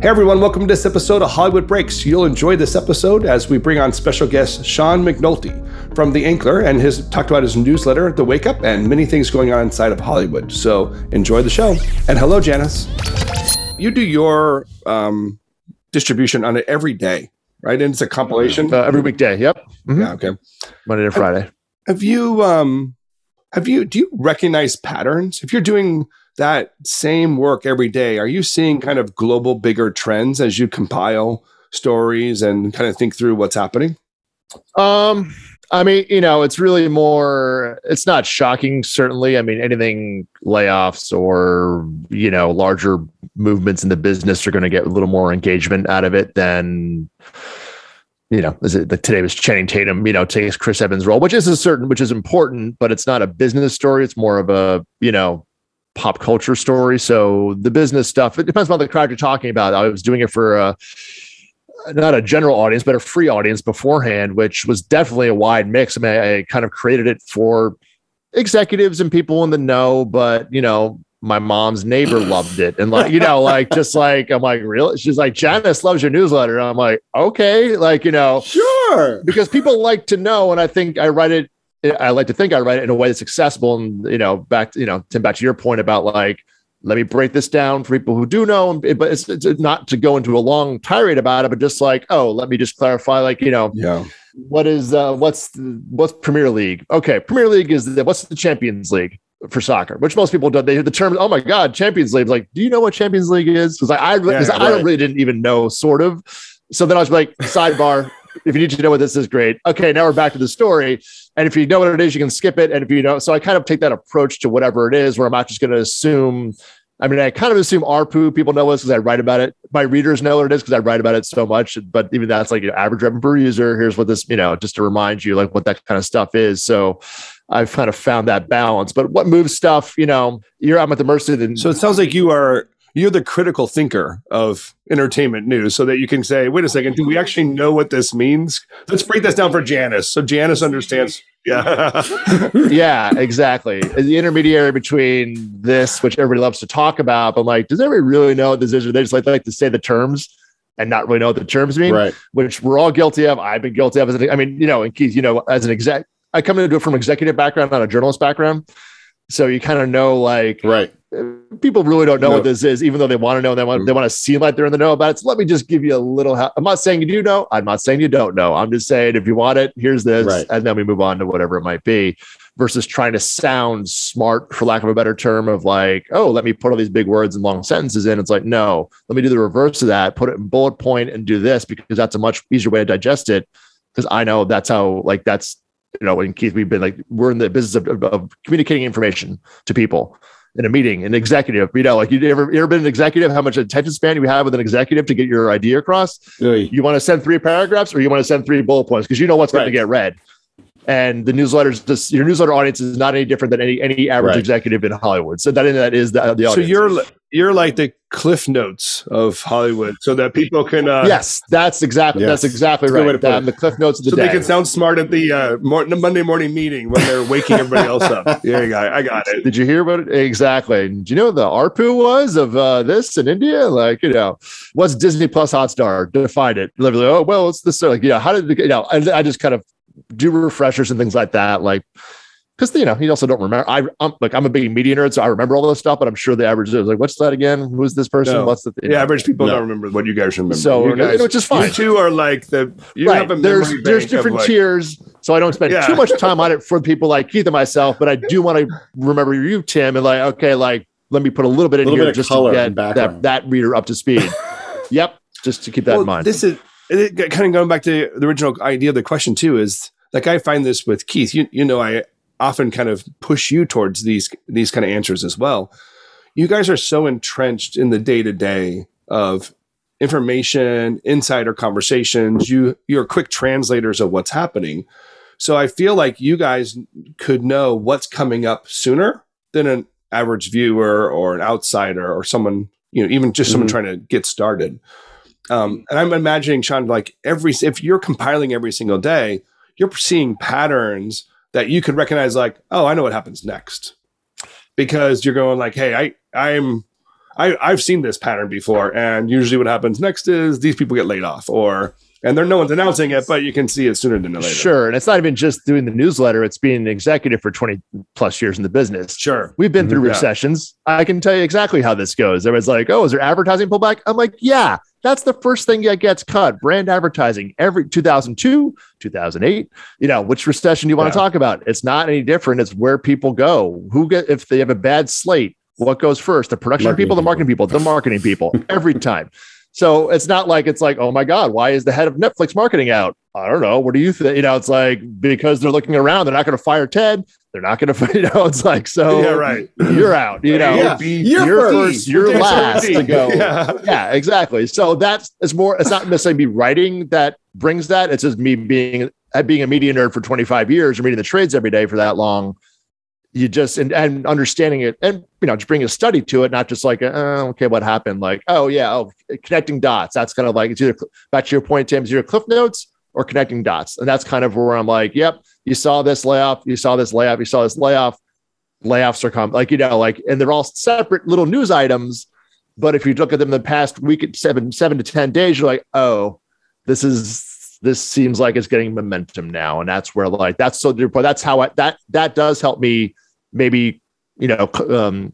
Hey everyone, welcome to this episode of Hollywood Breaks. You'll enjoy this episode as we bring on special guest Sean McNulty from The Ankler and his talked about his newsletter, The Wake Up, and many things going on inside of Hollywood. So enjoy the show. And hello, Janice. You do your um, distribution on it every day, right? And it's a compilation uh, every weekday. Yep. Mm-hmm. Yeah. Okay. Monday to Friday. Have, have you um have you do you recognize patterns if you're doing that same work every day are you seeing kind of global bigger trends as you compile stories and kind of think through what's happening um i mean you know it's really more it's not shocking certainly i mean anything layoffs or you know larger movements in the business are going to get a little more engagement out of it than you know, is it the, today was Channing Tatum, you know, takes Chris Evans' role, which is a certain, which is important, but it's not a business story. It's more of a, you know, pop culture story. So the business stuff, it depends on the crowd you're talking about. I was doing it for a, not a general audience, but a free audience beforehand, which was definitely a wide mix. I mean, I, I kind of created it for executives and people in the know, but you know, my mom's neighbor loved it. And like, you know, like just like I'm like, really? She's like, Janice loves your newsletter. And I'm like, okay, like, you know, sure. Because people like to know, and I think I write it, I like to think I write it in a way that's accessible. And you know, back you know, Tim, back to your point about like, let me break this down for people who do know, but it's, it's not to go into a long tirade about it, but just like, oh, let me just clarify, like, you know, yeah. What is uh what's the, what's Premier League? Okay, Premier League is the, what's the Champions League? for soccer, which most people don't. They hear the term, oh my God, Champions League. Like, do you know what Champions League is? Because I, I, yeah, right. I really didn't even know, sort of. So then I was like, sidebar. if you need to know what this is, great. Okay, now we're back to the story. And if you know what it is, you can skip it. And if you know, so I kind of take that approach to whatever it is, where I'm not just going to assume. I mean, I kind of assume ARPU people know this because I write about it. My readers know what it is because I write about it so much. But even that's like your average revenue per user. Here's what this, you know, just to remind you, like what that kind of stuff is. So I've kind of found that balance. But what moves stuff, you know, you're I'm at the mercy of the So it sounds like you are you're the critical thinker of entertainment news so that you can say, wait a second, do we actually know what this means? Let's break this down for Janice. So Janice understands. Yeah. yeah, exactly. The intermediary between this, which everybody loves to talk about, but like, does everybody really know what this is? Or they just like, like to say the terms and not really know what the terms mean, right. which we're all guilty of. I've been guilty of. As an, I mean, you know, and Keith, you know, as an exec, I come into it from executive background, not a journalist background. So you kind of know, like, right. People really don't know no. what this is, even though they want to know. They want, they mm. want to seem like they're in the know about it. So let me just give you a little. Ha- I'm not saying you do know. I'm not saying you don't know. I'm just saying if you want it, here's this, right. and then we move on to whatever it might be. Versus trying to sound smart, for lack of a better term, of like, oh, let me put all these big words and long sentences in. It's like, no, let me do the reverse of that. Put it in bullet point and do this because that's a much easier way to digest it. Because I know that's how, like, that's you know, and Keith, we've been like, we're in the business of, of, of communicating information to people in a meeting, an executive, you know, like you ever, you ever been an executive, how much attention span you have with an executive to get your idea across? You want to send three paragraphs or you want to send three bullet points because you know what's right. going to get read. And the newsletters, this, your newsletter audience is not any different than any any average right. executive in Hollywood. So that that is the, the audience. So you're you're like the cliff notes of Hollywood, so that people can. Uh, yes, that's exactly yes. that's exactly right. Um, the cliff notes of the so day. they can sound smart at the uh, mor- Monday morning meeting when they're waking everybody else up. You go. I got it. Did you hear about it? Exactly. Do you know what the ARPU was of uh, this in India? Like, you know, what's Disney Plus Hotstar? Define it. Literally, oh well, it's this. Like, you know, how did you know? I, I just kind of do refreshers and things like that. Like because you know he also don't remember. I, I'm like I'm a big media nerd, so I remember all this stuff, but I'm sure the average is like, what's that again? Who's this person? No. What's the the average people no. don't remember what you guys remember. So you guys, which is fine. You two are like the right. there's there's different like, tiers, so I don't spend yeah. too much time on it for people like Keith and myself, but I do want to remember you, Tim, and like okay, like let me put a little bit in little here just to get that that reader up to speed. yep, just to keep that well, in mind. This is it, kind of going back to the original idea of the question too. Is like I find this with Keith. You you know I often kind of push you towards these these kind of answers as well. You guys are so entrenched in the day to day of information, insider conversations. You you're quick translators of what's happening. So I feel like you guys could know what's coming up sooner than an average viewer or an outsider or someone, you know, even just mm-hmm. someone trying to get started. Um, and I'm imagining, Sean, like every if you're compiling every single day, you're seeing patterns that you could recognize like, oh, I know what happens next. Because you're going like, hey, I I'm I, I've seen this pattern before, and usually what happens next is these people get laid off, or and there no one's announcing it, but you can see it sooner than later. Sure. And it's not even just doing the newsletter, it's being an executive for 20 plus years in the business. Sure. We've been mm-hmm. through Yeah. recessions. I can tell you exactly how this goes. Everyone's like, oh, is there advertising pullback? I'm like, yeah, that's the first thing that gets cut. Brand advertising every 2002, 2008. You know, which recession do you want Yeah. to talk about? It's not any different. It's where people go. Who get, if they have a bad slate, what goes first? The production Marketing people, the marketing people, the marketing people, every time. So it's not like it's like, oh my God, why is the head of Netflix marketing out? I don't know. What do you think? You know, it's like because they're looking around, they're not going to fire Ted. They're not going to, you know, it's like, so yeah, right. you're out, you know, Yeah. You're you're first. first, you're last to go. Yeah. Yeah, exactly. So that's it's more. It's not necessarily me writing that brings that. It's just me being being a media nerd for 25 years or reading the trades every day for that long. You just and, and understanding it, and you know, just bring a study to it, not just like, uh, okay, what happened? Like, oh yeah, oh, connecting dots. That's kind of like it's either back to your point, Tim. It's either cliff notes or connecting dots, and that's kind of where I'm like, yep, you saw this layoff, you saw this layoff, you saw this layoff. Layoffs are coming, like you know, like, and they're all separate little news items. But if you look at them in the past week, at seven, seven to ten days, you're like, oh, this is this seems like it's getting momentum now, and that's where like that's so. That's how I that that does help me maybe you know um,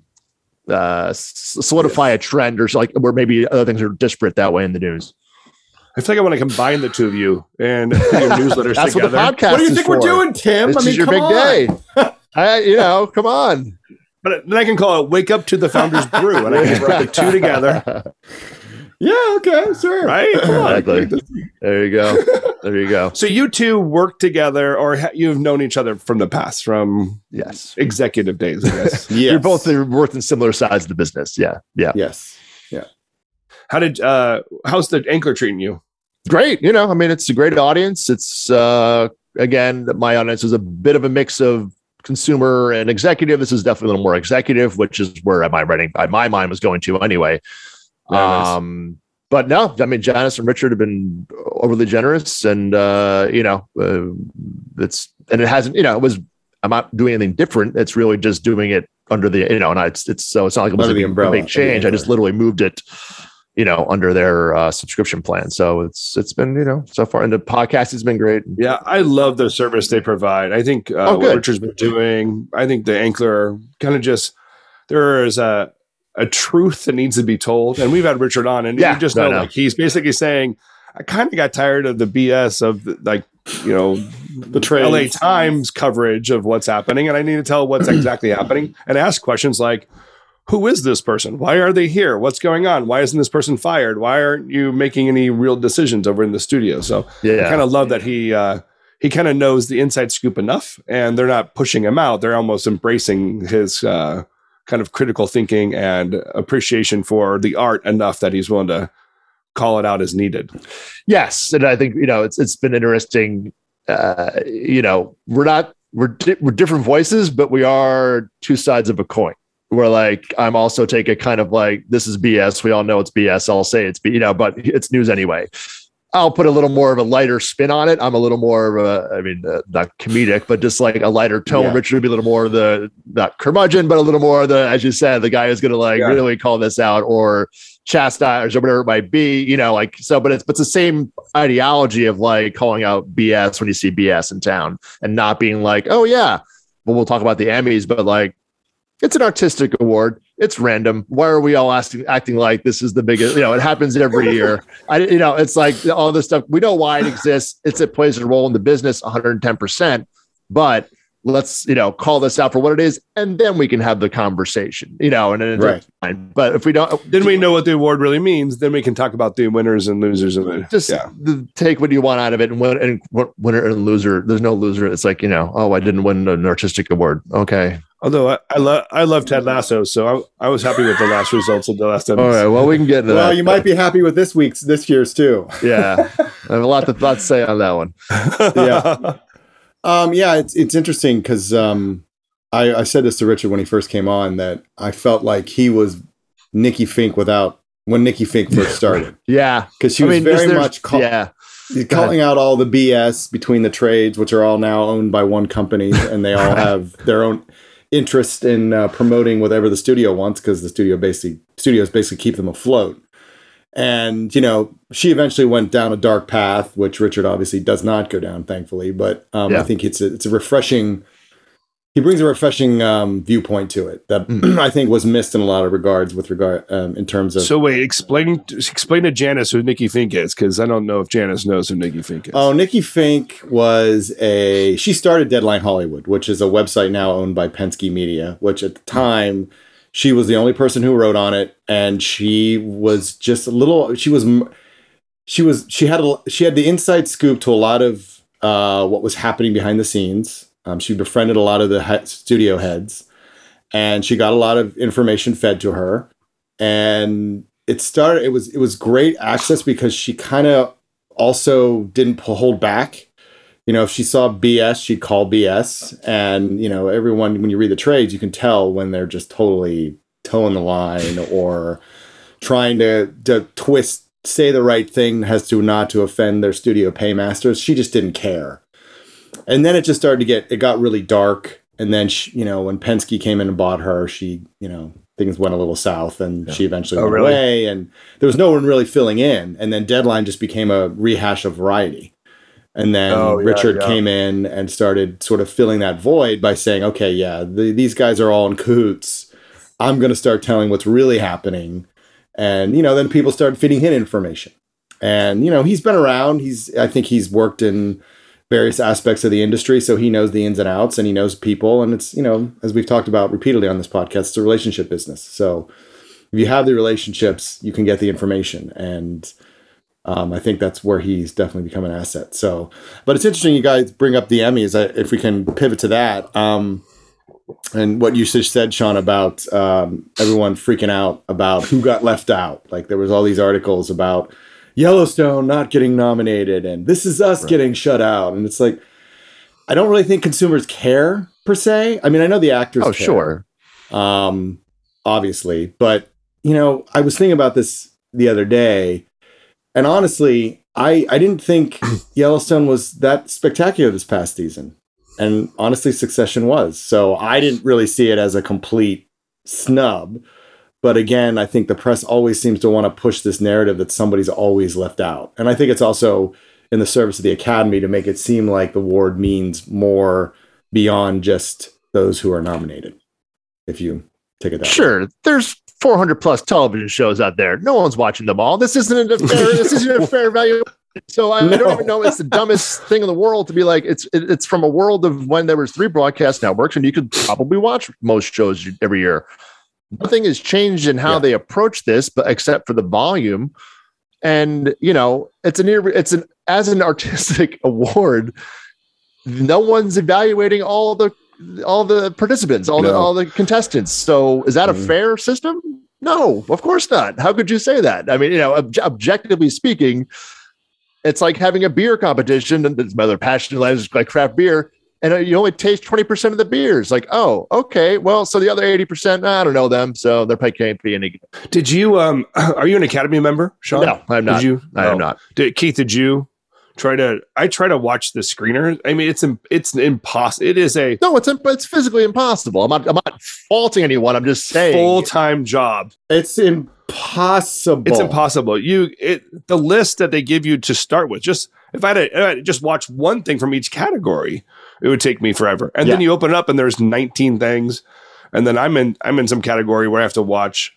uh, solidify a trend or like where maybe other things are disparate that way in the news. I feel like I want to combine the two of you and put your newsletters That's what the podcast. What do you think we're doing, Tim? This I mean, is your big on. day. I, you know, come on. But then I can call it "Wake Up to the Founders Brew," and I can rub the two together, Yeah, okay, sure. right? Exactly. There you go. There you go. So you two work together, or ha- you've known each other from the past, from Yes. executive days, I guess. Yes. You're both worth in similar sides of the business. Yeah. Yeah. Yes. Yeah. How did uh how's the Ankler treating you? great. You know, I mean, it's a great audience. It's uh again, my audience is a bit of a mix of consumer and executive. This is definitely a little more executive, which is where my writing by my mind was going to anyway. Very nice. Um, but no, I mean, Janice and Richard have been overly generous, and uh, you know, uh, it's and it hasn't. You know, it was. I'm not doing anything different. It's really just doing it under the you know, and I, it's it's so it's not like it was Under a big, umbrella, big change. yeah, I just right. literally moved it, you know, under their uh, subscription plan. So it's it's been you know so far, and the podcast has been great. Yeah, I love the service they provide. I think uh, Oh, what. Richard's been doing. I think the Ankler kind of just there is a a truth that needs to be told, and we've had Richard on, and Yeah, you just no, know, no. like he's basically saying, I kind of got tired of the BS of the, like you know The trade. LA Times coverage of what's happening, and I need to tell what's exactly happening and ask questions like, "Who is this person? Why are they here? What's going on? Why isn't this person fired? Why aren't you making any real decisions over in the studio?" So I Yeah, kind of love that he uh, he kind of knows the inside scoop enough, and they're not pushing him out. They're almost embracing his uh, kind of critical thinking and appreciation for the art enough that he's willing to call it out as needed. Yes, and I think you know it's it's been interesting. Uh, you know, we're not we're di- we're different voices, but we are two sides of a coin. Where like I'm also take a kind of like this is BS. We all know it's BS. I'll say it's B, you know, but it's news anyway. I'll put a little more of a lighter spin on it. I'm a little more of a, I mean, uh, not comedic, but just like a lighter tone. Yeah. Richard would be a little more of the not curmudgeon, but a little more of the, as you said, the guy who's going to like Yeah. really call this out or chastise or whatever it might be, you know, like so, but it's but it's the same ideology of like calling out BS when you see BS in town and not being like, oh yeah, well, we'll talk about the Emmys, but like it's an artistic award. It's random. Why are we all acting acting like this is the biggest? You know, it happens every year. I, you know, it's like all this stuff. We know why it exists. It's it plays a role in the business, 110. percent But let's you know call this out for what it is, and then we can have the conversation. You know, and then it's Right. fine. But if we don't, Then we know what the award really means. Then we can talk about the winners and losers of it. just yeah. the, take what you want out of it and win and winner and loser. There's no loser. It's like you know, oh, I didn't win an artistic award. Okay, Although I, I love I love Ted Lasso, so I, I was happy with the last results of the last all episode. right. Well, we can get into Well, that. you might be happy with this week's, this year's too. yeah, I have a lot to, lot to say on that one. Yeah. Um, yeah, it's it's interesting because um, I, I said this to Richard when he first came on that I felt like he was Nikki Finke without when Nikki Finke first started Yeah, because she I was mean, very there's- much call, yeah, calling out all the BS between the trades, which are all now owned by one company, and they all have their own. Interest in uh, promoting whatever the studio wants because the studio basically studios basically keep them afloat. And you know, she eventually went down a dark path, which Richard obviously does not go down, thankfully. But um, Yeah. I think it's a, it's a refreshing. He brings a refreshing um, viewpoint to it that Mm. I think was missed in a lot of regards with regard um, in terms of. So wait, explain explain to Janice who Nikki Finke is, because I don't know if Janice knows who Nikki Finke is. Oh, Nikki Finke was a she started Deadline Hollywood, which is a website now owned by Penske Media, which at the time she was the only person who wrote on it and she was just a little she was she was she had a, she had the inside scoop to a lot of uh, what was happening behind the scenes. Um, she befriended a lot of the he- studio heads and she got a lot of information fed to her and it started it was it was great access because she kind of also didn't pull, hold back. You know, if she saw BS, she'd call BS. And, you know, everyone, when you read the trades, you can tell when they're just totally toeing the line or trying to, to twist, say the right thing has to not to offend their studio paymasters. She just didn't care. And then it just started to get, it got really dark. And then, she, you know, when Penske came in and bought her, she, you know, things went a little south and she eventually Oh, went really? away. And there was no one really filling in. And then Deadline just became a rehash of Variety. And then Oh, yeah, Richard yeah. came in and started sort of filling that void by saying, okay, yeah, the, these guys are all in cahoots. I'm going to start telling what's really happening. And, you know, then people started feeding him information. And, you know, he's been around. He's, I think he's worked in various aspects of the industry. So he knows the ins and outs and he knows people. And it's, you know, as we've talked about repeatedly on this podcast, it's a relationship business. So if you have the relationships, you can get the information. And, um, I think that's where he's definitely become an asset. So, but it's interesting you guys bring up the Emmys. If we can pivot to that, um, and what you just said, Sean, about um, everyone freaking out about who got left out. Like there was all these articles about Yellowstone not getting nominated, and this is us getting shut out. And it's like, I don't really think consumers care per se. I mean, I know the actors. Oh, care sure. um, obviously. But you know, I was thinking about this the other day, and honestly, I I didn't think Yellowstone was that spectacular this past season, and honestly, Succession was. So I didn't really see it as a complete snub. But again, I think the press always seems to want to push this narrative that somebody's always left out, and I think it's also in the service of the Academy to make it seem like the award means more beyond just those who are nominated. If you take it that way. Sure. There's 400 plus television shows out there. No one's watching them all. This isn't a fair. this isn't a fair value. So I, I don't even know. It's the dumbest thing in the world to be like. It's it, it's from a world of when there was three broadcast networks, and you could probably watch most shows every year. Nothing has changed in how Yeah. they approach this, but except for the volume. And you know, it's an it's an as an artistic award. No one's evaluating all the all the participants, all the all the contestants. So is that a Mhm. fair system? No, of course not. How could you say that? I mean, you know, obj- objectively speaking, it's like having a beer competition, and it's my other passion in life like craft beer, and uh, you only taste twenty percent of the beers. Like, oh, okay, well, so the other eighty percent, I don't know them, so they're probably can't be any. Did you um are you an Academy member, Sean? No, I'm not. Did you? I am not. Did, Keith, did you try to I try to watch the screener. I mean it's it's impossible. It is a No, it's it's physically impossible. I'm not. I'm not faulting anyone. I'm just saying. full-time job. It's impossible. It's impossible. You it the list that they give you to start with. Just if I had to, if I had to just watch one thing from each category, it would take me forever. And then you open it up and there's 19 things, and then I'm in I'm in some category where I have to watch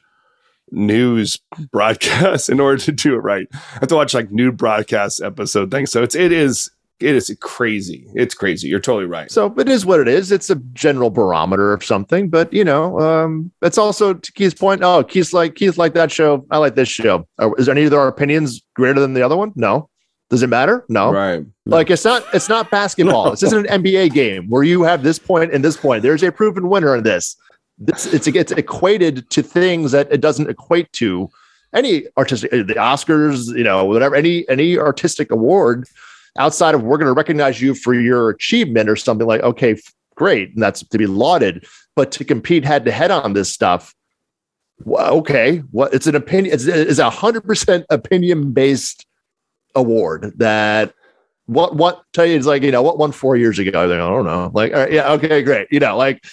news broadcasts in order to do it right. I have to watch like new broadcast episode things. So it's it is it is crazy. It's crazy. You're totally right. So it is what it is. It's a general barometer of something, but you know, um, it's also to Keith's point. Oh, Keith's like Keith like that show. I like this show. Is any of our opinions greater than the other one? No. Does it matter? No. Right. Like it's not. It's not basketball. No. This isn't an NBA game where you have this point and this point. There's a proven winner in this. This it's it's equated to things that it doesn't equate to any artistic uh, the Oscars, you know, whatever any any artistic award outside of we're going to recognize you for your achievement or something like okay, f- great, and that's to be lauded. But to compete head to head on this stuff, well, okay, what it's an opinion. It's, it's a hundred percent opinion based award that what what tell you is like you know what won four years ago. Like, I don't know. Like all right, yeah, okay, great. You know, like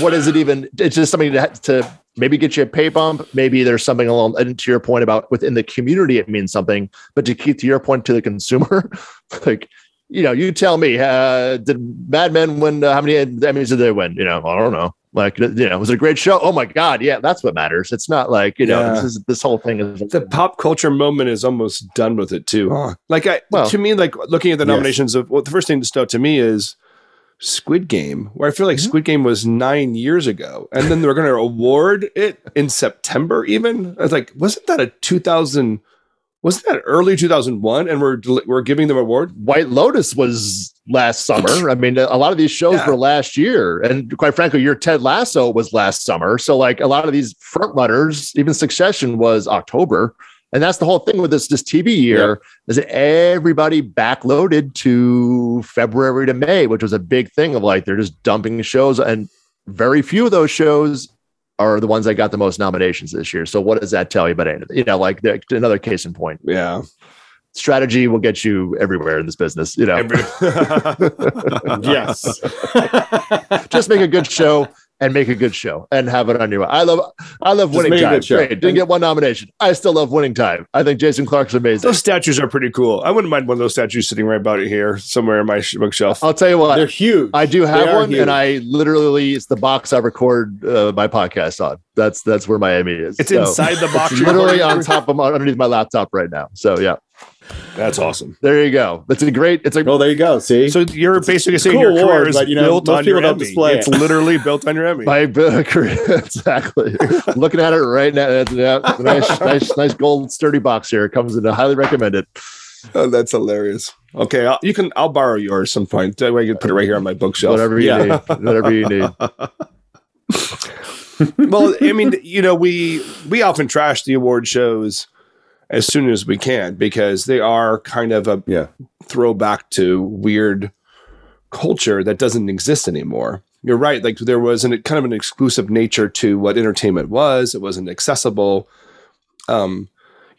what is it even? It's just something to, to maybe get you a pay bump. Maybe there's something along, and to your point about within the community, it means something. But to keep to your point to the consumer, like you know, you tell me, uh, did Mad Men win? Uh, how many Emmys did they win? You know, I don't know. Like, you know, was it a great show? Oh my God. Yeah, that's what matters. It's not like, you know, Yeah. this, is, this whole thing is the pop culture moment is almost done with it too, huh? Like I Well- to me, like looking at the Yes. nominations of well, the first thing to note to me is Squid Game, where I feel like Mhm. Squid Game was nine years ago, and then they're going to award it in September. Even I was like, wasn't that a two thousand? Wasn't that early two thousand one? And we're we're giving them award. White Lotus was last summer. I mean, a lot of these shows Yeah. were last year, and quite frankly, your Ted Lasso was last summer. So, like a lot of these front runners, even Succession was October, and that's the whole thing with this this TV year is that everybody backloaded to February to May, which was a big thing of like they're just dumping shows, and very few of those shows are the ones that got the most nominations this year. So, what does that tell you about anything? You know, like the, another case in point Yeah, strategy will get you everywhere in this business. You know, Every- yes. just make a good show and make a good show and have it on your. I love, I love Just winning time. Great. Didn't get one nomination. I still love winning time. I think Jason Clarke's amazing. those statues are pretty cool. I wouldn't mind one of those statues sitting right about here somewhere in my bookshelf. I'll tell you what. They're huge. I do have one, huge. and I literally it's the box I record uh, my podcast on. That's that's where my Emmy is. It's So, inside the box. It's literally on top of my, underneath my laptop right now. So yeah, That's awesome. there you go. It's a great. It's like well, there you go. See, So you're basically it's a saying cool your career award, is but, you know, built most on your don't Emmy. display It's it. literally built on your Emmy. My career, exactly. Looking at it right now, it's, yeah, nice, nice, nice gold sturdy box here. It comes in. I highly recommend it. Oh, that's hilarious. Okay, I'll, you can. I'll borrow yours some point. That way I can put it right here on my bookshelf. Whatever you Yeah. need, whatever you need. well, I mean, you know, we we often trash the award shows as soon as we can because they are kind of a yeah, throwback to weird culture that doesn't exist anymore. You're right. Like there was an kind of an exclusive nature to what entertainment was. It wasn't accessible. Um,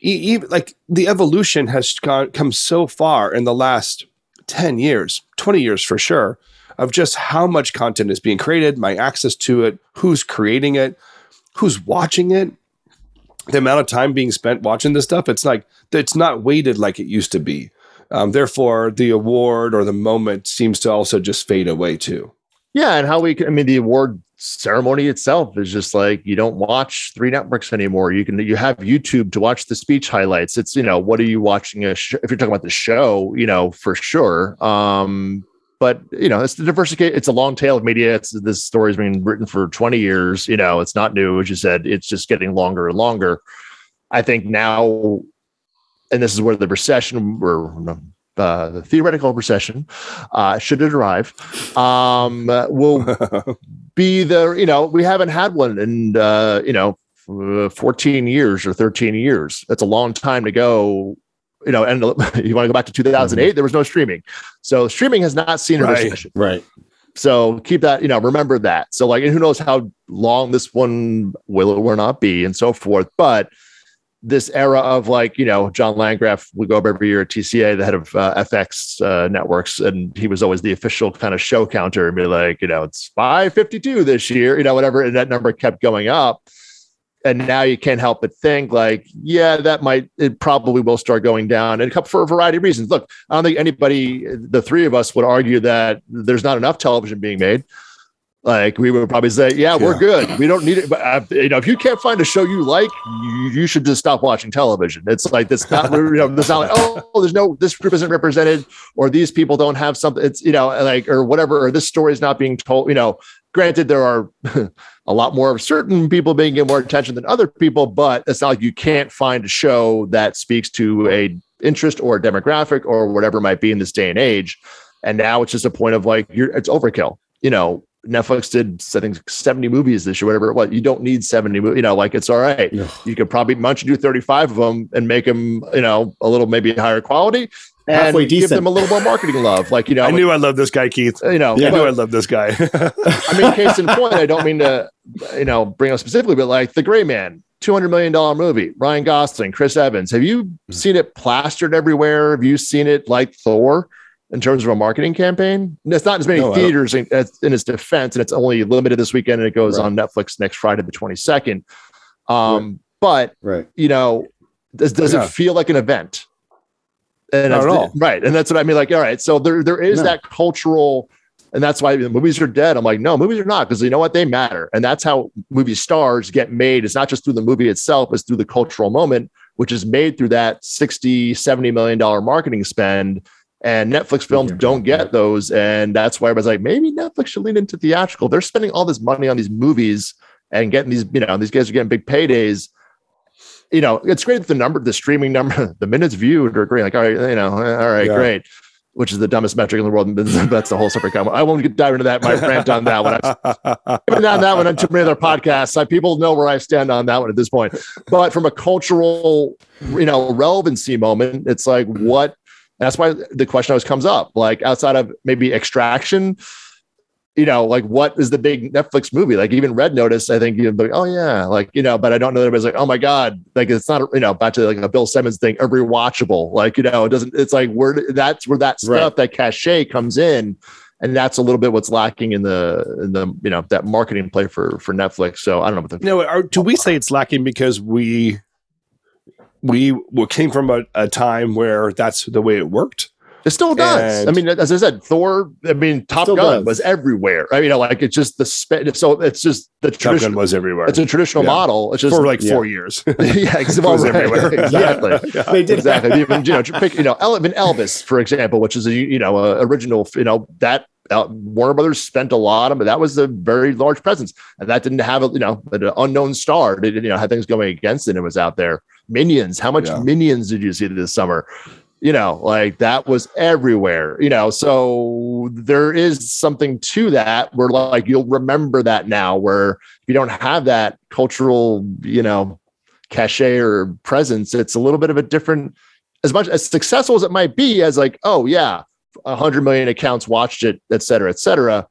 e- e- like the evolution has gone, come so far in the last 10 years, 20 years for sure, of just how much content is being created, my access to it, who's creating it, who's watching it, the amount of time being spent watching this stuff. It's like, it's not weighted like it used to be. Um, therefore, the award or the moment seems to also just fade away too. Yeah, and how we. I mean, the award ceremony itself is just like you don't watch three networks anymore. You can you have YouTube to watch the speech highlights. It's you know what are you watching? A sh- if you're talking about the show, you know for sure. Um, but you know it's the diversity. It's a long tail of media. It's this story's been written for 20 years. You know it's not new. As you said, it's just getting longer and longer. I think now, and this is where the recession or uh, the theoretical recession uh, should it arrive um, uh, will be the you know we haven't had one in uh, you know uh, 14 years or 13 years that's a long time to go you know and you want to go back to 2008 there was no streaming so streaming has not seen a Right. recession right. so keep that you know remember that so like and who knows how long this one will or will not be and so forth but this era of like you know John Landgraf would go up every year at TCA, the head of uh, FX uh, networks, and he was always the official kind of show counter and be like, you know, it's five fifty two this year, you know, whatever, and that number kept going up. And now you can't help but think like, yeah, that might it probably will start going down, and for a variety of reasons. Look, I don't think anybody, the three of us, would argue that there's not enough television being made. Like we would probably say, yeah, we're good. We don't need it. But uh, you know, if you can't find a show you like, you, you should just stop watching television. It's like this not you know, it's not like oh, there's no this group isn't represented, or these people don't have something. It's you know like or whatever, or this story is not being told. You know, granted there are a lot more of certain people being get more attention than other people, but it's not like you can't find a show that speaks to a interest or a demographic or whatever it might be in this day and age. And now it's just a point of like you're it's overkill. You know, Netflix did I think 70 movies this year, whatever it was. You don't need 70 you know, like it's all right. No. You could probably munch and do 35 of them and make them, you know, a little maybe higher quality and Halfway give them a little more marketing love. Like, you know, I knew I loved this guy, Keith. you know, I knew I loved this guy. I mean, case in point, I don't mean to, you know, bring up specifically, but like The Gray Man, $200 million movie, Ryan Gosling, Chris Evans. Have you hmm. seen it plastered everywhere? Have you seen it like Thor? In terms of a marketing campaign. It's not as many No, theaters in, as- in its defense, and it's only limited this weekend, and it goes Right. on Netflix next Friday, the twenty second. Um, but Right. you know, does does Yeah. it feel like an event? And Not at all. right, and that's what I mean. Like, all right, so there there is No. that cultural, and that's why the movies are dead. I'm like, no, movies are not because you know what they matter, and that's how movie stars get made. It's not just through the movie itself; it's through the cultural moment, which is made through that 60 70 million dollar marketing spend. And Netflix films don't get those, and that's why I was like, maybe Netflix should lean into theatrical. They're spending all this money on these movies and getting these, you know, these guys are getting big paydays you know, it's great that the number, the streaming number, the minutes viewed are great. Like, all right, you know, all right, Yeah. great. Which is the dumbest metric in the world. That's the whole separate comment. I won't get dive into that. My rant on that one. I've been down that one on too many other podcasts. I, people know where I stand on that one at this point. But from a cultural, you know, relevancy moment, it's like what. That's why the question always comes up. Like outside of maybe Extraction, you know, like what is the big Netflix movie? Like even Red Notice, I think you'd be like, oh yeah, like you know, but I don't know that everybody's like, oh my god, like it's not you know back to like a Bill Simmons thing, a rewatchable. Like you know, it doesn't. It's like where that's where that Right. stuff that cachet comes in, and that's a little bit what's lacking in the in the you know that marketing play for for Netflix. So I don't know what the no, are, do we say it's lacking because we we we came from a, a time where that's the way it worked? It still does. And- I mean, as I said, Thor. I mean, Top Gun does. was everywhere. I mean, you know, like it's just the spe- so it's just the Top Gun was everywhere It's a traditional Yeah. model. It's just for like Yeah. four years. yeah, ex- It was right, everywhere. exactly. Yeah. They did exactly. Even you know, pick you know, El- even Elvis, for example, which is a you know a original. You know that uh, Warner Brothers spent a lot of, but that was a very large presence, and that didn't have a you know an unknown star. It didn't, you know had things going against it. and It was out there. Minions. How much Yeah. Minions did you see this summer? You know, like that was everywhere. You know, so there is something to that where like you'll remember that now. Where if you don't have that cultural, you know, cachet or presence, it's a little bit of a different, as much as successful as it might be, as like, oh yeah, a hundred million accounts watched it, et cetera, et cetera.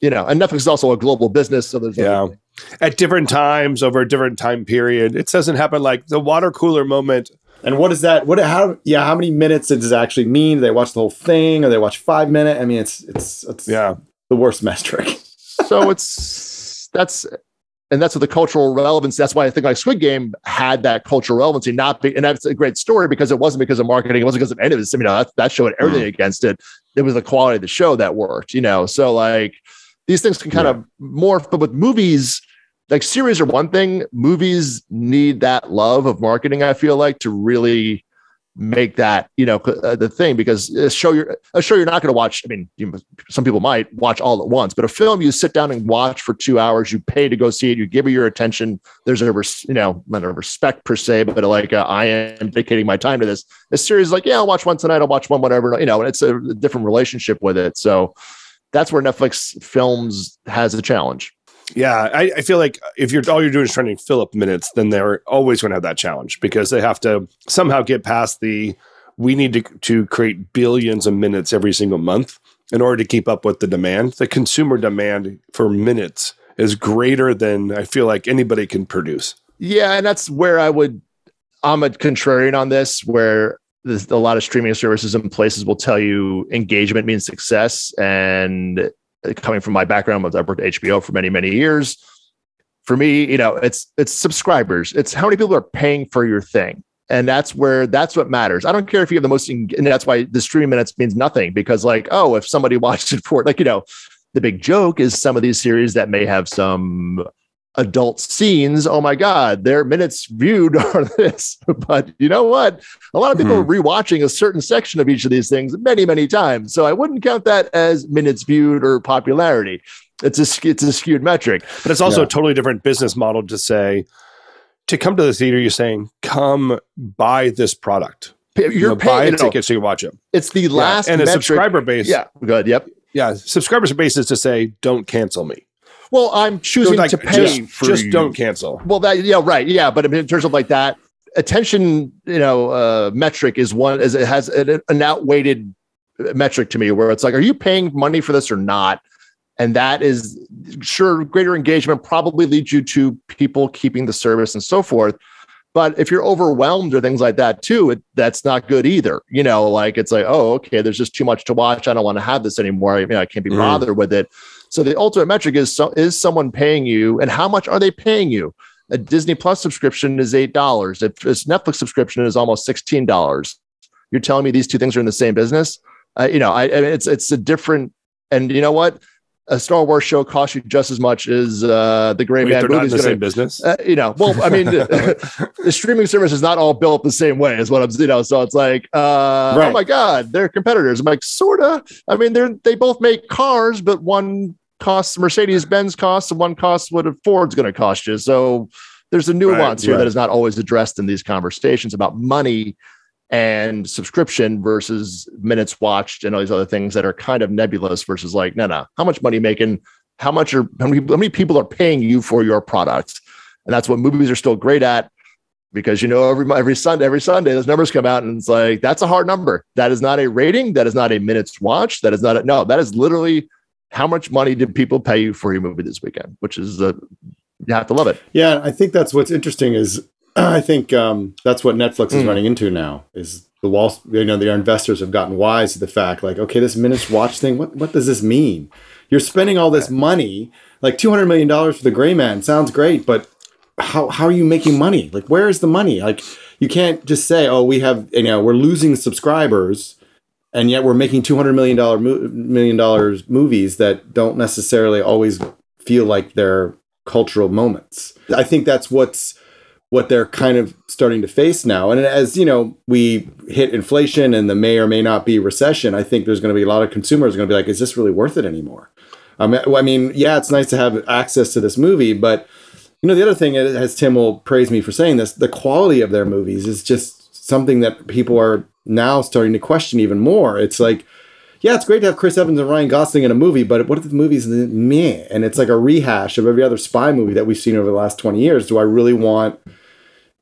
You know, and Netflix is also a global business, so there's Yeah. At different times over a different time period. It doesn't happen like the water cooler moment. And what is that? What? How? Yeah. How many minutes does it actually mean? Do they watch the whole thing, or they watch five minute? I mean, it's it's it's Yeah. the worst metric. so it's that's and that's what the cultural relevance. That's why I think like Squid Game had that cultural relevancy, not be, and that's a great story because it wasn't because of marketing, it wasn't because of any of this. I mean, that, that show had everything mm. against it. It was the quality of the show that worked, you know. So like these things can kind of morph, but with movies, like series are one thing. Movies need that love of marketing. I feel like to really make that you know uh, the thing because a show you're a show you're not going to watch. I mean, you, some people might watch all at once, but a film you sit down and watch for two hours. You pay to go see it. You give it your attention. There's a res, you know not a respect per se, but like uh, I am dedicating my time to this. A series like yeah, I'll watch one tonight. I'll watch one whatever. You know, and it's a different relationship with it. So that's where Netflix films has a challenge. Yeah, I, I feel like if you're all you're doing is trying to fill up minutes, then they're always going to have that challenge because they have to somehow get past the we need to to create billions of minutes every single month in order to keep up with the demand. The consumer demand for minutes is greater than I feel like anybody can produce. Yeah, and that's where I would. I'm a contrarian on this, where a lot of streaming services and places will tell you engagement means success. And coming from my background, I've worked at HBO for many, many years. For me, you know, it's it's subscribers. It's how many people are paying for your thing, and that's where that's what matters. I don't care if you have the most, and that's why the stream minutes means nothing because, like, oh, if somebody watched it for like you know, the big joke is some of these series that may have some adult scenes. Oh my God, their minutes viewed are this. But you know what? A lot of people Hmm. are rewatching a certain section of each of these things many, many times. So I wouldn't count that as minutes viewed or popularity. It's a it's a skewed metric. But it's also Yeah. a totally different business model to say to come to the theater. You're saying come buy this product. You're You know, buy paying. a ticket so you can watch it. it's the Yeah, last and a subscriber base. Yeah, good. Yep. yeah. Subscribers base is to say don't cancel me. Well, I'm choosing Like, to pay just, for just don't cancel. Well, that yeah, right, yeah. But I mean, in terms of like that, attention, you know, uh, metric is one is it has an, an outweighted metric to me where it's like, are you paying money for this or not? And that is sure greater engagement probably leads you to people keeping the service and so forth. But if you're overwhelmed or things like that too, it, that's not good either. You know, like it's like, oh, okay, there's just too much to watch. I don't want to have this anymore. I, you know, I can't be Mm. bothered with it. So the ultimate metric is so, is someone paying you, and how much are they paying you? A Disney Plus subscription is eight dollars. If a Netflix subscription is almost sixteen dollars, you're telling me these two things are in the same business? Uh, you know, I, I mean, it's it's a different. And you know what? A Star Wars show costs you just as much as uh, the Gray Wait, Man they're not in the same business. uh, you know, well, I mean, the, the streaming service is not all built the same way, is what I'm, you know. So it's like, uh, oh my god, they're competitors. I'm like, sorta. I mean, they're they both make cars, but one costs Mercedes Benz costs, and one costs what a Ford's going to cost you. So there's a nuance here right. that is not always addressed in these conversations about money and subscription versus minutes watched and all these other things that are kind of nebulous versus like, no, no, how much money you making? How much are how many, how many people are paying you for your product? And that's what movies are still great at because you know every every Sunday every Sunday those numbers come out and it's like that's a hard number. That is not a rating. That is not a minutes watched. That is not a, no. That is literally how much money did people pay you for your movie this weekend? Which is a you have to love it. Yeah, I think that's what's interesting is I think um, that's what Netflix is Mm. running into now is the wall. You know, their investors have gotten wise to the fact, like, okay, this minutes watch thing. What what does this mean? You're spending all this money, like two hundred million dollars for the Gray Man. Sounds great, but how how are you making money? Like, where is the money? Like, you can't just say, oh, we have you know we're losing subscribers. And yet we're making two hundred million dollar million dollars movies that don't necessarily always feel like they're cultural moments. I think that's what's what they're kind of starting to face now. And as you know, we hit inflation and the may or may not be recession. I think there's going to be a lot of consumers going to be like, "Is this really worth it anymore?" Um, I mean, I mean, yeah, it's nice to have access to this movie, but you know, the other thing, is, as Tim will praise me for saying this, the quality of their movies is just something that people are now starting to question even more. It's like yeah, it's great to have Chris Evans and Ryan Gosling in a movie, but what if the movie's meh? And it's like a rehash of every other spy movie that we've seen over the last 20 years. Do I really want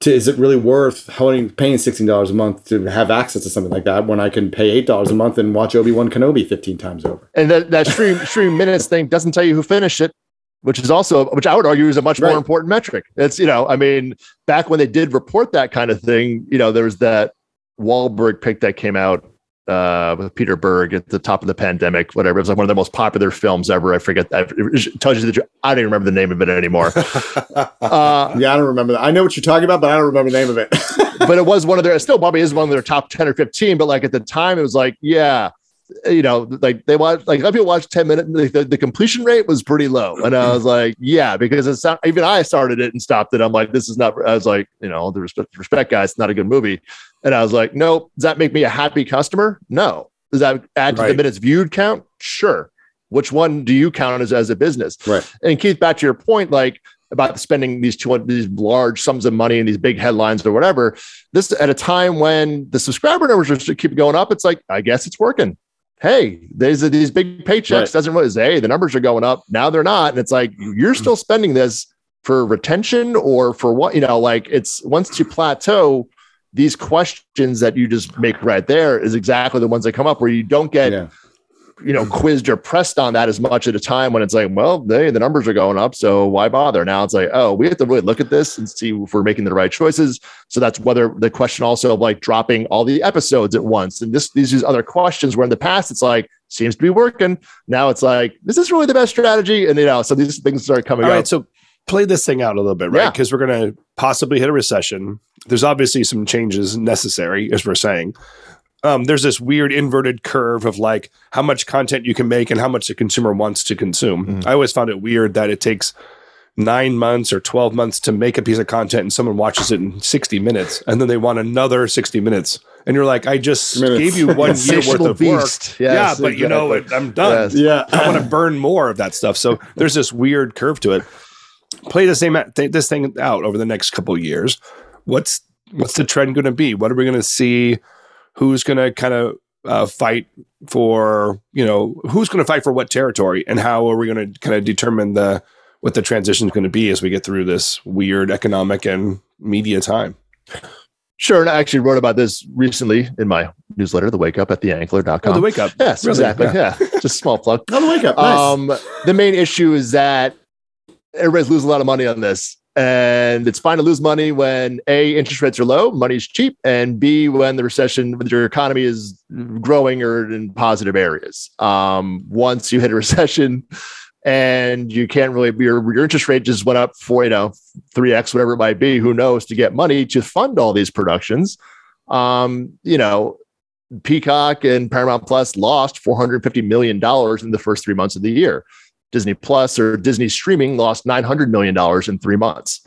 to, is it really worth paying $16 a month to have access to something like that when I can pay $8 a month and watch Obi-Wan Kenobi 15 times over? And that that stream stream minutes thing doesn't tell you who finished it, which is also which I would argue is a much Right. more important metric. It's you know, I mean, back when they did report that kind of thing, you know, there was that Wahlberg pick that came out uh, with Peter Berg at the top of the pandemic, whatever. It was like one of the most popular films ever. I forget that. It tells you that I don't even remember the name of it anymore. uh, Yeah, I don't remember that. I know what you're talking about, but I don't remember the name of it. but it was one of their still probably is one of their top 10 or 15 but like at the time it was like yeah you know like they watched like of people watched 10 minutes the, the, the completion rate was pretty low and i was like yeah because it's not even i started it and stopped it i'm like this is not i was like you know the respect, respect guys it's not a good movie and i was like nope does that make me a happy customer no does that add to the minutes viewed count sure which one do you count as as a business right. and Keith, back to your point, like about spending these two these large sums of money and these big headlines or whatever. This at a time when the subscriber numbers are keep going up. It's like I guess it's working. Hey, there's these big paychecks. Right. Doesn't really say hey, the numbers are going up. Now they're not, and it's like you're mm-hmm. still spending this for retention or for what you know. Like it's once you plateau. These questions that you just make right there is exactly the ones that come up where you don't get Yeah. You know quizzed or pressed on that as much at a time when it's like well they the numbers are going up so why bother now it's like oh we have to really look at this and see if we're making the right choices so that's whether the question also of like dropping all the episodes at once and this these other questions where in the past it's like seems to be working now it's like is this really the best strategy and you know so these things start coming All up right, so play this thing out a little bit, right? Yeah. Because we're going to possibly hit a recession. There's obviously some changes necessary, as we're saying. Um, there's this weird inverted curve of like how much content you can make and how much the consumer wants to consume. Mhm. I always found it weird that it takes nine months or 12 months to make a piece of content and someone watches it in 60 minutes and then they want another 60 minutes. And you're like, I just Minutes. gave you one year worth Insatiable of work. beast. yeah, Yes, but you know, exactly. I'm done. Yes. Yeah. I want to burn more of that stuff. So there's this weird curve to it. Play the same th- this thing out over the next couple of years. What's what's the trend going to be? What are we going to see? Who's going to kind of uh, fight for you know who's going to fight for what territory, and how are we going to kind of determine the what the transition is going to be as we get through this weird economic and media time? sure and i actually wrote about this recently in my newsletter the wake up at theankler.com Oh, the wake up. yes Really? exactly Yeah. yeah just small plug On the wake up. Nice. Um, the main issue is that everybody's losing a lot of money on this. And it's fine to lose money when A, interest rates are low, money's cheap, and B, when the recession, when your economy is growing or in positive areas. Um, once you hit a recession and you can't really, your, your interest rate just went up for, you know, 3x, whatever it might be, who knows, to get money to fund all these productions. Um, you know, Peacock and Paramount Plus lost $450 million in the first three months of the year. Disney Plus or Disney streaming lost $900 million in three months.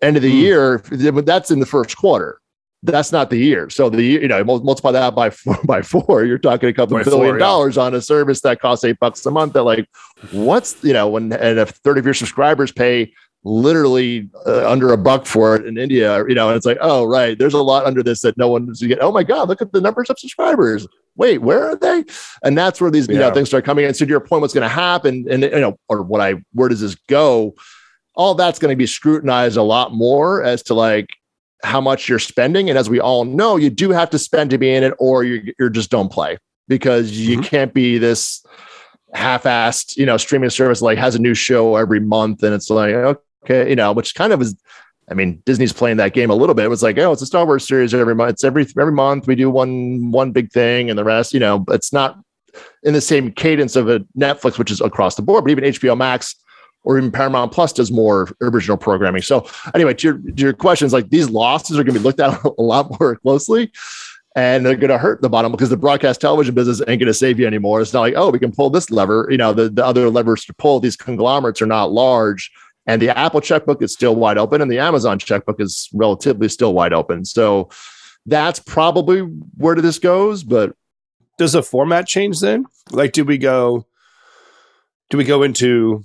End of the mm. year, that's in the first quarter. That's not the year. So the you know multiply that by four, by four, you're talking a couple by billion four, dollars on a service that costs eight bucks a month. That like, what's you know when and if third of your subscribers pay literally uh, under a buck for it in India, you know, and it's like, oh, right, there's a lot under this that no one's get. Oh my God, look at the numbers of subscribers. Wait, where are they? And that's where these, you know, things start coming in. So to your point, what's going to happen and, you know, or what I, where does this go? All that's going to be scrutinized a lot more as to like how much you're spending. And as we all know, you do have to spend to be in it or you you're just don't play because you mm-hmm. can't be this half-assed, you know, streaming service like has a new show every month and it's like, okay, you know, which kind of is I mean, Disney's playing that game a little bit. It was like, oh, it's a Star Wars series every month. It's every every month we do one one big thing, and the rest, you know, it's not in the same cadence of a Netflix, which is across the board. But even HBO Max or even Paramount Plus does more original programming. So anyway, to your to your questions, like these losses are going to be looked at a lot more closely. And they're going to hurt the bottom because the broadcast television business ain't going to save you anymore. It's not like, oh, we can pull this lever. You know, the, the other levers to pull, these conglomerates are not large and the Apple checkbook is still wide open, and the Amazon checkbook is relatively still wide open. So that's probably where this goes. But does the format change then? Like, do we go? Do we go into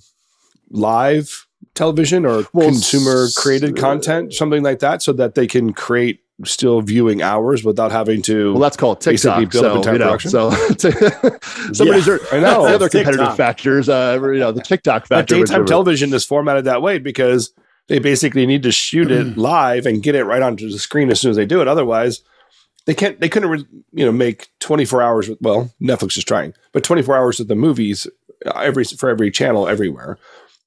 live television or well, consumer created content, something like that, so that they can create still viewing hours without having to. Well, that's called TikTok. Build so, up you know, so somebody's yeah, I know the other competitive TikTok. factors. Uh, you know, the TikTok factor. But daytime television is formatted that way because they basically need to shoot it live and get it right onto the screen as soon as they do it. Otherwise, they can't. They couldn't, you know, make twenty four hours. With, well, Netflix is trying, but twenty four hours of the movies uh, every for every channel everywhere.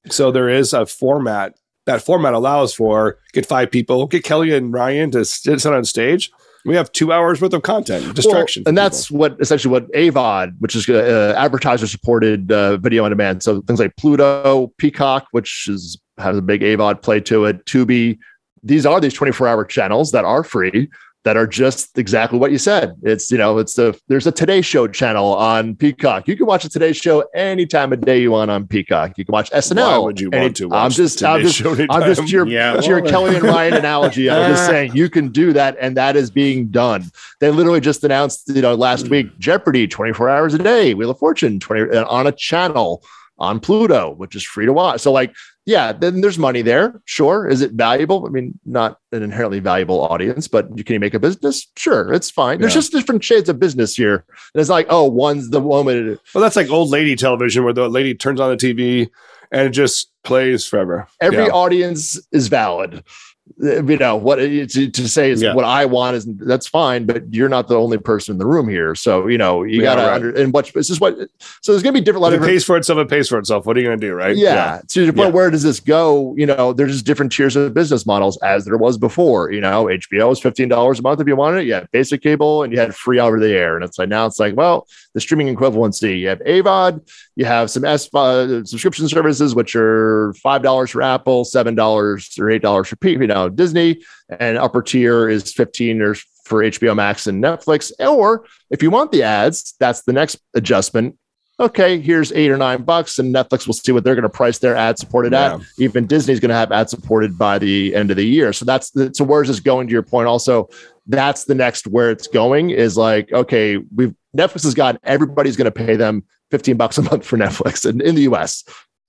So there is a format that format allows for get five people, get Kelly and Ryan to sit on stage. We have two hours worth of content distraction, well, and that's what essentially what AVOD, which is uh, advertiser supported uh, video on demand. So things like Pluto, Peacock, which is has a big AVOD play to it, Tubi. These are these 24 hour channels that are free that are just exactly what you said. It's you know, it's the there's a Today Show channel on Peacock. You can watch a Today Show any time of day you want on Peacock. You can watch SNL. Why would you want to watch? I'm just, I'm just, I'm just your, yeah, well, your Kelly and Ryan analogy. I'm just saying you can do that, and that is being done. They literally just announced, you know, last week hmm. Jeopardy 24 hours a day, Wheel of Fortune 20 uh, on a channel on Pluto, which is free to watch. So like yeah, then there's money there. Sure. Is it valuable? I mean, not an inherently valuable audience, but you can you make a business? Sure, it's fine. There's just different shades of business here. And it's like, oh, one's the woman. Well, that's like old lady television where the lady turns on the TV and it just plays forever. Every yeah. audience is valid you know what to, to say is yeah. what I want is that's fine, but you're not the only person in the room here. So you know you yeah, gotta right. under, and what this is what so there's gonna be different. If it pays for itself, it pays for itself. What are you gonna do, right? Yeah. yeah. To the point, where does this go? You know, there's just different tiers of business models as there was before. You know, HBO is fifteen dollars a month if you wanted it. You had basic cable and you had free over the air, and it's like now it's like well the streaming equivalency. You have AVOD, you have some S uh, subscription services which are five dollars for Apple, seven dollars or eight dollars for P. You know Disney, and upper tier is 15 or for HBO Max and Netflix. Or if you want the ads, that's the next adjustment. Okay, here's eight or nine bucks, and Netflix will see what they're going to price their ad supported yeah. at. Even Disney's going to have ad supported by the end of the year. So that's the, so where's this going to your point? Also, that's the next where it's going is like, okay, we've Netflix has got everybody's going to pay them 15 bucks a month for Netflix in, in the US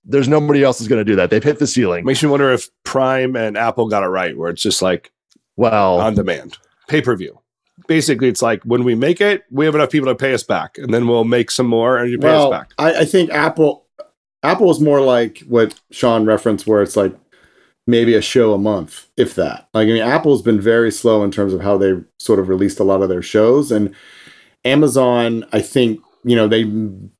there's nobody else is going to do that. They've hit the ceiling. Makes me wonder if Prime and Apple got it right, where it's just like, well, on demand, pay per view. Basically, it's like when we make it, we have enough people to pay us back, and then we'll make some more, and you pay well, us back. I, I think Apple, Apple is more like what Sean referenced, where it's like maybe a show a month, if that. Like, I mean, Apple's been very slow in terms of how they sort of released a lot of their shows, and Amazon, I think, you know they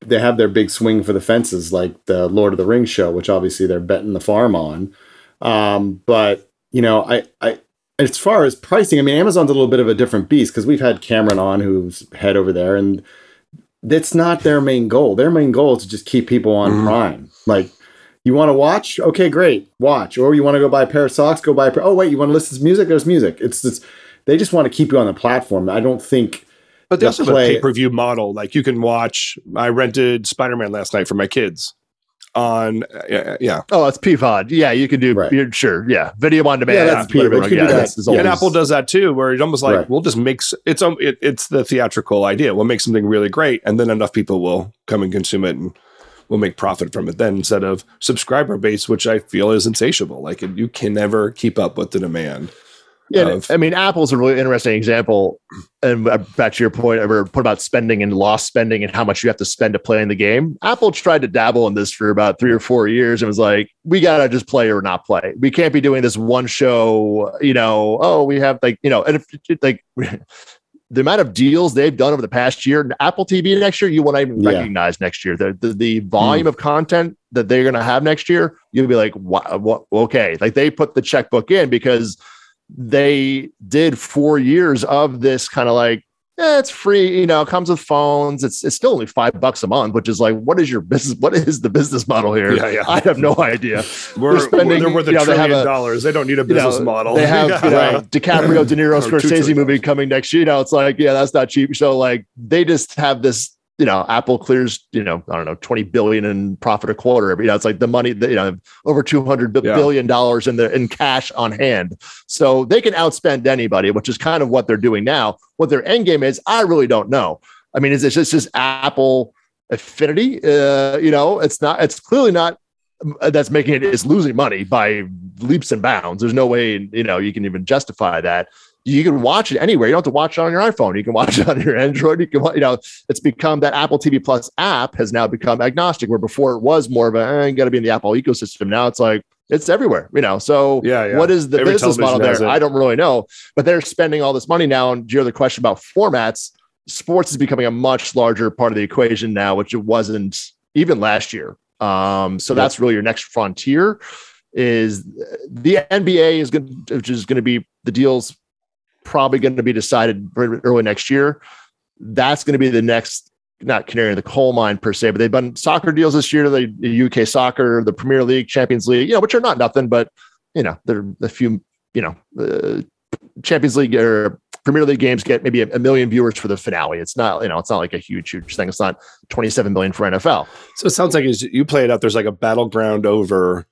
they have their big swing for the fences like the Lord of the Rings show, which obviously they're betting the farm on. Um, but you know, I, I, as far as pricing, I mean, Amazon's a little bit of a different beast because we've had Cameron on who's head over there, and that's not their main goal. Their main goal is to just keep people on Mhm. Prime. Like, you want to watch? Okay, great, watch. Or you want to go buy a pair of socks? Go buy. A pair. Oh wait, you want to listen to music? There's music. It's just they just want to keep you on the platform. I don't think. But they the also have a pay per view model. Like you can watch. I rented Spider Man last night for my kids. On uh, yeah, Oh, it's PVOD. Yeah, you can do. Right. You're, sure. Yeah, video on demand. Yeah, that's P- whatever. they can do yeah, that. Yeah, and Apple does that too, where it's almost like Right. we'll just make it's um it, it's the theatrical idea. We'll make something really great, and then enough people will come and consume it, and we'll make profit from it. Then instead of subscriber base, which I feel is insatiable, like you can never keep up with the demand. Yeah, of- I mean, Apple's a really interesting example. And back to your point, ever put about spending and lost spending and how much you have to spend to play in the game. Apple tried to dabble in this for about three or four years and was like, we gotta just play or not play. We can't be doing this one show. You know, oh, we have like you know, and if like. The amount of deals they've done over the past year, Apple TV next year, you won't even Yeah. recognize next year. The, the the hmm. volume of content that they're going to have next year, you'll be like, what, what? Okay, like they put the checkbook in because they did four years of this kind of like eh, it's free you know it comes with phones it's it's still only five bucks a month which is like what is your business what is the business model here Yeah, yeah. i have no idea We're, spending- they're worth a you know, they trillion a- dollars. They don't need a You know, business model. they have you know, Right. DiCaprio, De Niro, Or Scorsese movie coming next year. You know, it's like, yeah, that's not cheap. So like they just have this, you know, Apple clears, you know, I don't know, 20 billion in profit a quarter. You know, it's like the money that, you know, over 200 bi- Yeah. billion dollars in the in cash on hand. So they can outspend anybody, which is kind of what they're doing now. What their end game is, I really don't know. I mean, is this just, Apple affinity? Uh, you know, it's not, it's clearly not uh, that's making it is losing money by leaps and bounds. There's no way, you know, you can even justify that. You can watch it anywhere. You don't have to watch it on your iPhone. You can watch it on your Android. You can, you know, it's become that Apple TV Plus app has now become agnostic, where before it was more of a, eh, you got to be in the Apple ecosystem. Now it's like, it's everywhere, you know. So Yeah, yeah. what is the Every business model there? it. I don't really know, but they're spending all this money now. And your other question about formats, sports is becoming a much larger part of the equation now, which it wasn't even last year. Um, so Yep. that's really your next frontier. Is the NBA is going, which is going to be the deals probably going to be decided early next year. That's going to be the next, not canary in the coal mine per se, but they've done soccer deals this year. The UK soccer, the Premier League, Champions League, you know, which are not nothing, but you know, they're a few, you know, uh, Champions League or Premier League games get maybe a, a million viewers for the finale. It's not, you know, it's not like a huge, huge thing. It's not 27 million for NFL. So it sounds like as you play it out, there's like a battleground over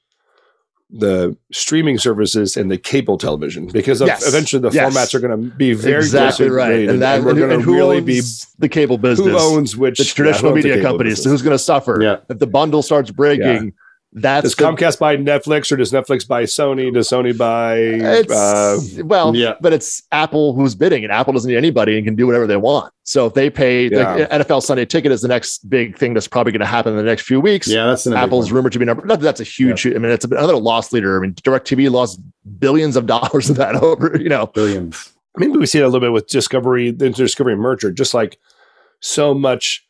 the streaming services and the cable television because Yes. eventually the Yes. formats are going to be very exactly right. And that and we're going to really be the cable business. who owns which the traditional yeah, owns the media companies. business? Who's going to suffer Yeah. if the bundle starts breaking? That's Does the- Comcast buy Netflix or does Netflix buy Sony? Does Sony buy? Uh, well, Yeah. but it's Apple who's bidding, and Apple doesn't need anybody and can do whatever they want. So if they pay, Yeah. like NFL Sunday Ticket is the next big thing that's probably going to happen in the next few weeks. Yeah, that's an Apple's rumored to be number. Not that that's a huge. I mean, it's another loss leader. I mean, Directv lost billions of dollars of that over. You know, billions. maybe we see it a little bit with Discovery, the Discovery merger, just like so much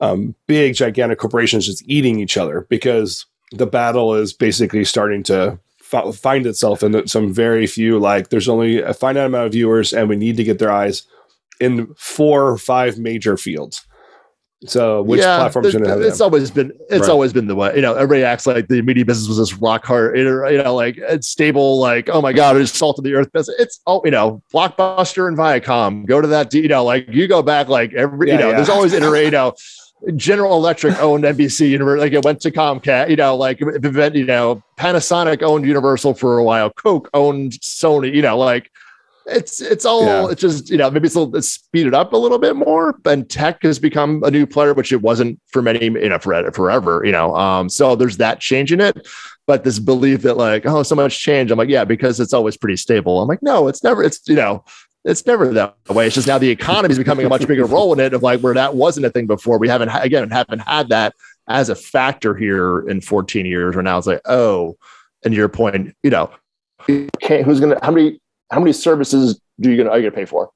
um, big, gigantic corporations just eating each other because the battle is basically starting to fi- find itself in some very few, like there's only a finite amount of viewers and we need to get their eyes in four or five major fields. So which platform's th- going to have It's them? always been. It's Right. always been the way. You know, everybody acts like the media business was this rock hard. You know, like it's stable. Like, oh my god, it's salt of the earth business. It's oh, you know, Blockbuster and Viacom. Go to that. You know, like you go back like every. Yeah, you know, yeah. there's always iterate. You know. General Electric owned NBC Universal, like it went to Comcast, you know, like you know, Panasonic owned Universal for a while, Coke owned Sony, you know, like it's it's all Yeah. it's just you know maybe it's a little it's speeded up a little bit more and tech has become a new player which it wasn't for many you know for forever you know um so there's that change in it but this belief that like oh so much change i'm like yeah because it's always pretty stable i'm like no it's never it's you know it's never that way it's just now the economy is becoming a much bigger role in it of like where that wasn't a thing before we haven't again haven't had that as a factor here in 14 years where now it's like oh and your point you know okay, who's gonna how many how many services do you gonna are you gonna pay for?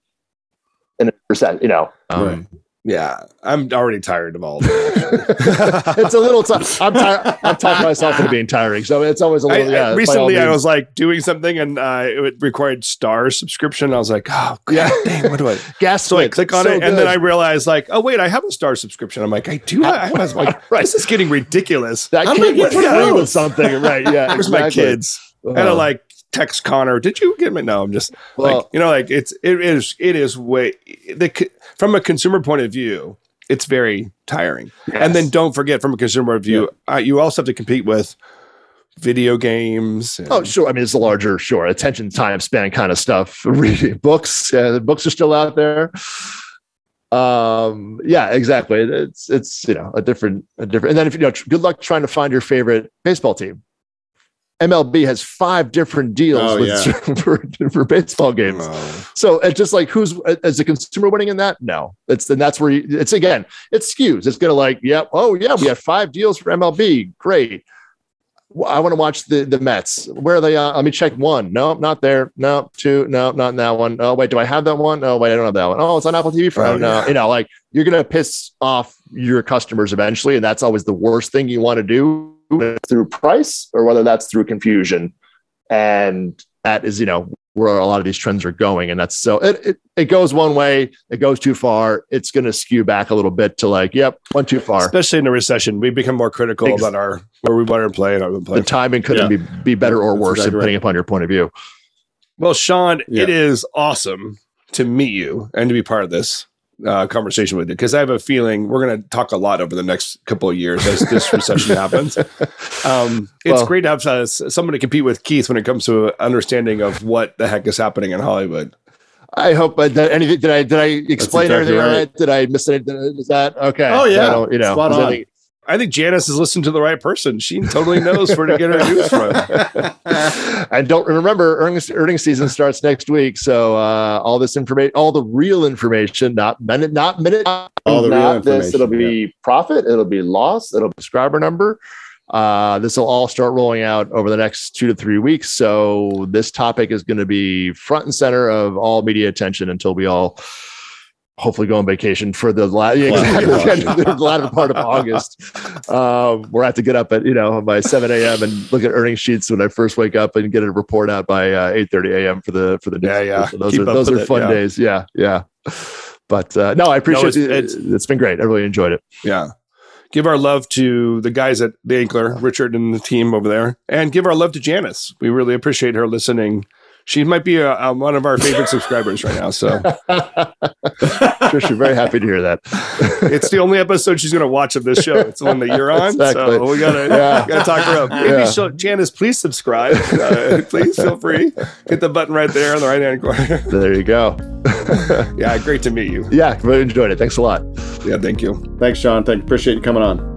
In a percent, you know. Um, Right. Yeah, I'm already tired of all of that. it's a little. T- I'm tired. I'm talking myself into being tiring, so it's always a little. I- yeah, by all recently, I was like doing something and uh, it required Starz subscription. I was like, oh, God, Yeah. dang, what do I? gas. So I click on so it, and then. I realized, like, oh wait, I have a Starz subscription. I'm like, I do. I, I was like, Right. this is getting ridiculous. that I'm came like, with what free with something, right? Yeah, Where's my exactly. kids? And I Uh-huh. like text Connor. Did you get me? No, I'm just Well- like you know, like it's it is it is way the from a consumer point of view, it's very tiring. And then don't forget, from a consumer view, uh, you also have to compete with video games. and- Oh, sure. I mean, it's a larger, sure, attention time span kind of stuff. Reading books, uh, the books are still out there. Um, yeah, exactly. It's it's you know a different a different. And then if you know, good luck trying to find your favorite baseball team. MLB has five different deals Oh, with, yeah. for, for baseball games. Oh. So it's just like who's as a consumer winning in that? No, it's and that's where you, it's again it skews. It's gonna like, yep, oh yeah, we have five deals for MLB, great. I want to watch the the Mets. Where are they? Uh, let me check one. No, not there. No, two. No, not in that one. Oh wait, do I have that one? Oh wait, I don't have that one. Oh, it's on Apple TV for Oh, no. yeah. You know, like you're gonna piss off your customers eventually, and that's always the worst thing you want to do through price or whether that's through confusion. And that is, you know, where a lot of these trends are going. And that's so it, it, it goes one way, it goes too far. It's going to skew back a little bit to like, yep, went too far. Especially in a recession, we become more critical Ex- about our where we want to play and how play. The timing couldn't Yeah. be, be better or That's worse, exactly depending upon your point of view. Well, Sean, Yeah. it is awesome to meet you and to be part of this uh, conversation with you because I have a feeling we're going to talk a lot over the next couple of years as this recession happens. Um, it's Well- great to have uh, someone to compete with Keith when it comes to understanding of what the heck is happening in Hollywood. I hope uh, that anything did I did I explain exactly everything all right. right? Did I miss anything? Is that okay? Oh, yeah. You know, Spot on. anything- I think Janice has listened to the right person. She totally knows where to get her news from. and don't remember earnings earnings season starts next week. So uh, all this information, all the real information, not minute, not minute, All the real not this. It'll information, be profit. It'll be loss. It'll be subscriber number. Uh, this will all start rolling out over the next two to three weeks. So this topic is going to be front and center of all media attention until we all hopefully go on vacation for the, last yeah, exactly, the latter part of August. Um, where I have to get up at you know by 7 a.m. and look at earnings sheets when I first wake up and get a report out by uh, 8:30 a.m. for the for the Yeah, yeah. So those Keep are those are it, fun yeah. days. Yeah, yeah. But uh, no, I appreciate it's- it. It's been great. I really enjoyed it. Yeah. Give our love to the guys at the Ankler, Richard and the team over there, and give our love to Janice. We really appreciate her listening. She might be a, a- one of our favorite subscribers right now. So sure, she's very happy to hear that. it's the only episode she's going to watch of this show. It's the one that you're on. Exactly. So we got to Yeah. gotta talk her up. Maybe Yeah. she'll, Janice, please subscribe. Uh, please feel free. Hit the button right there on the right hand corner. There you go. yeah, great to meet you. Yeah, really enjoyed it. Thanks a lot. Yeah, thank you. Thanks, Sean. Thank appreciate you coming on.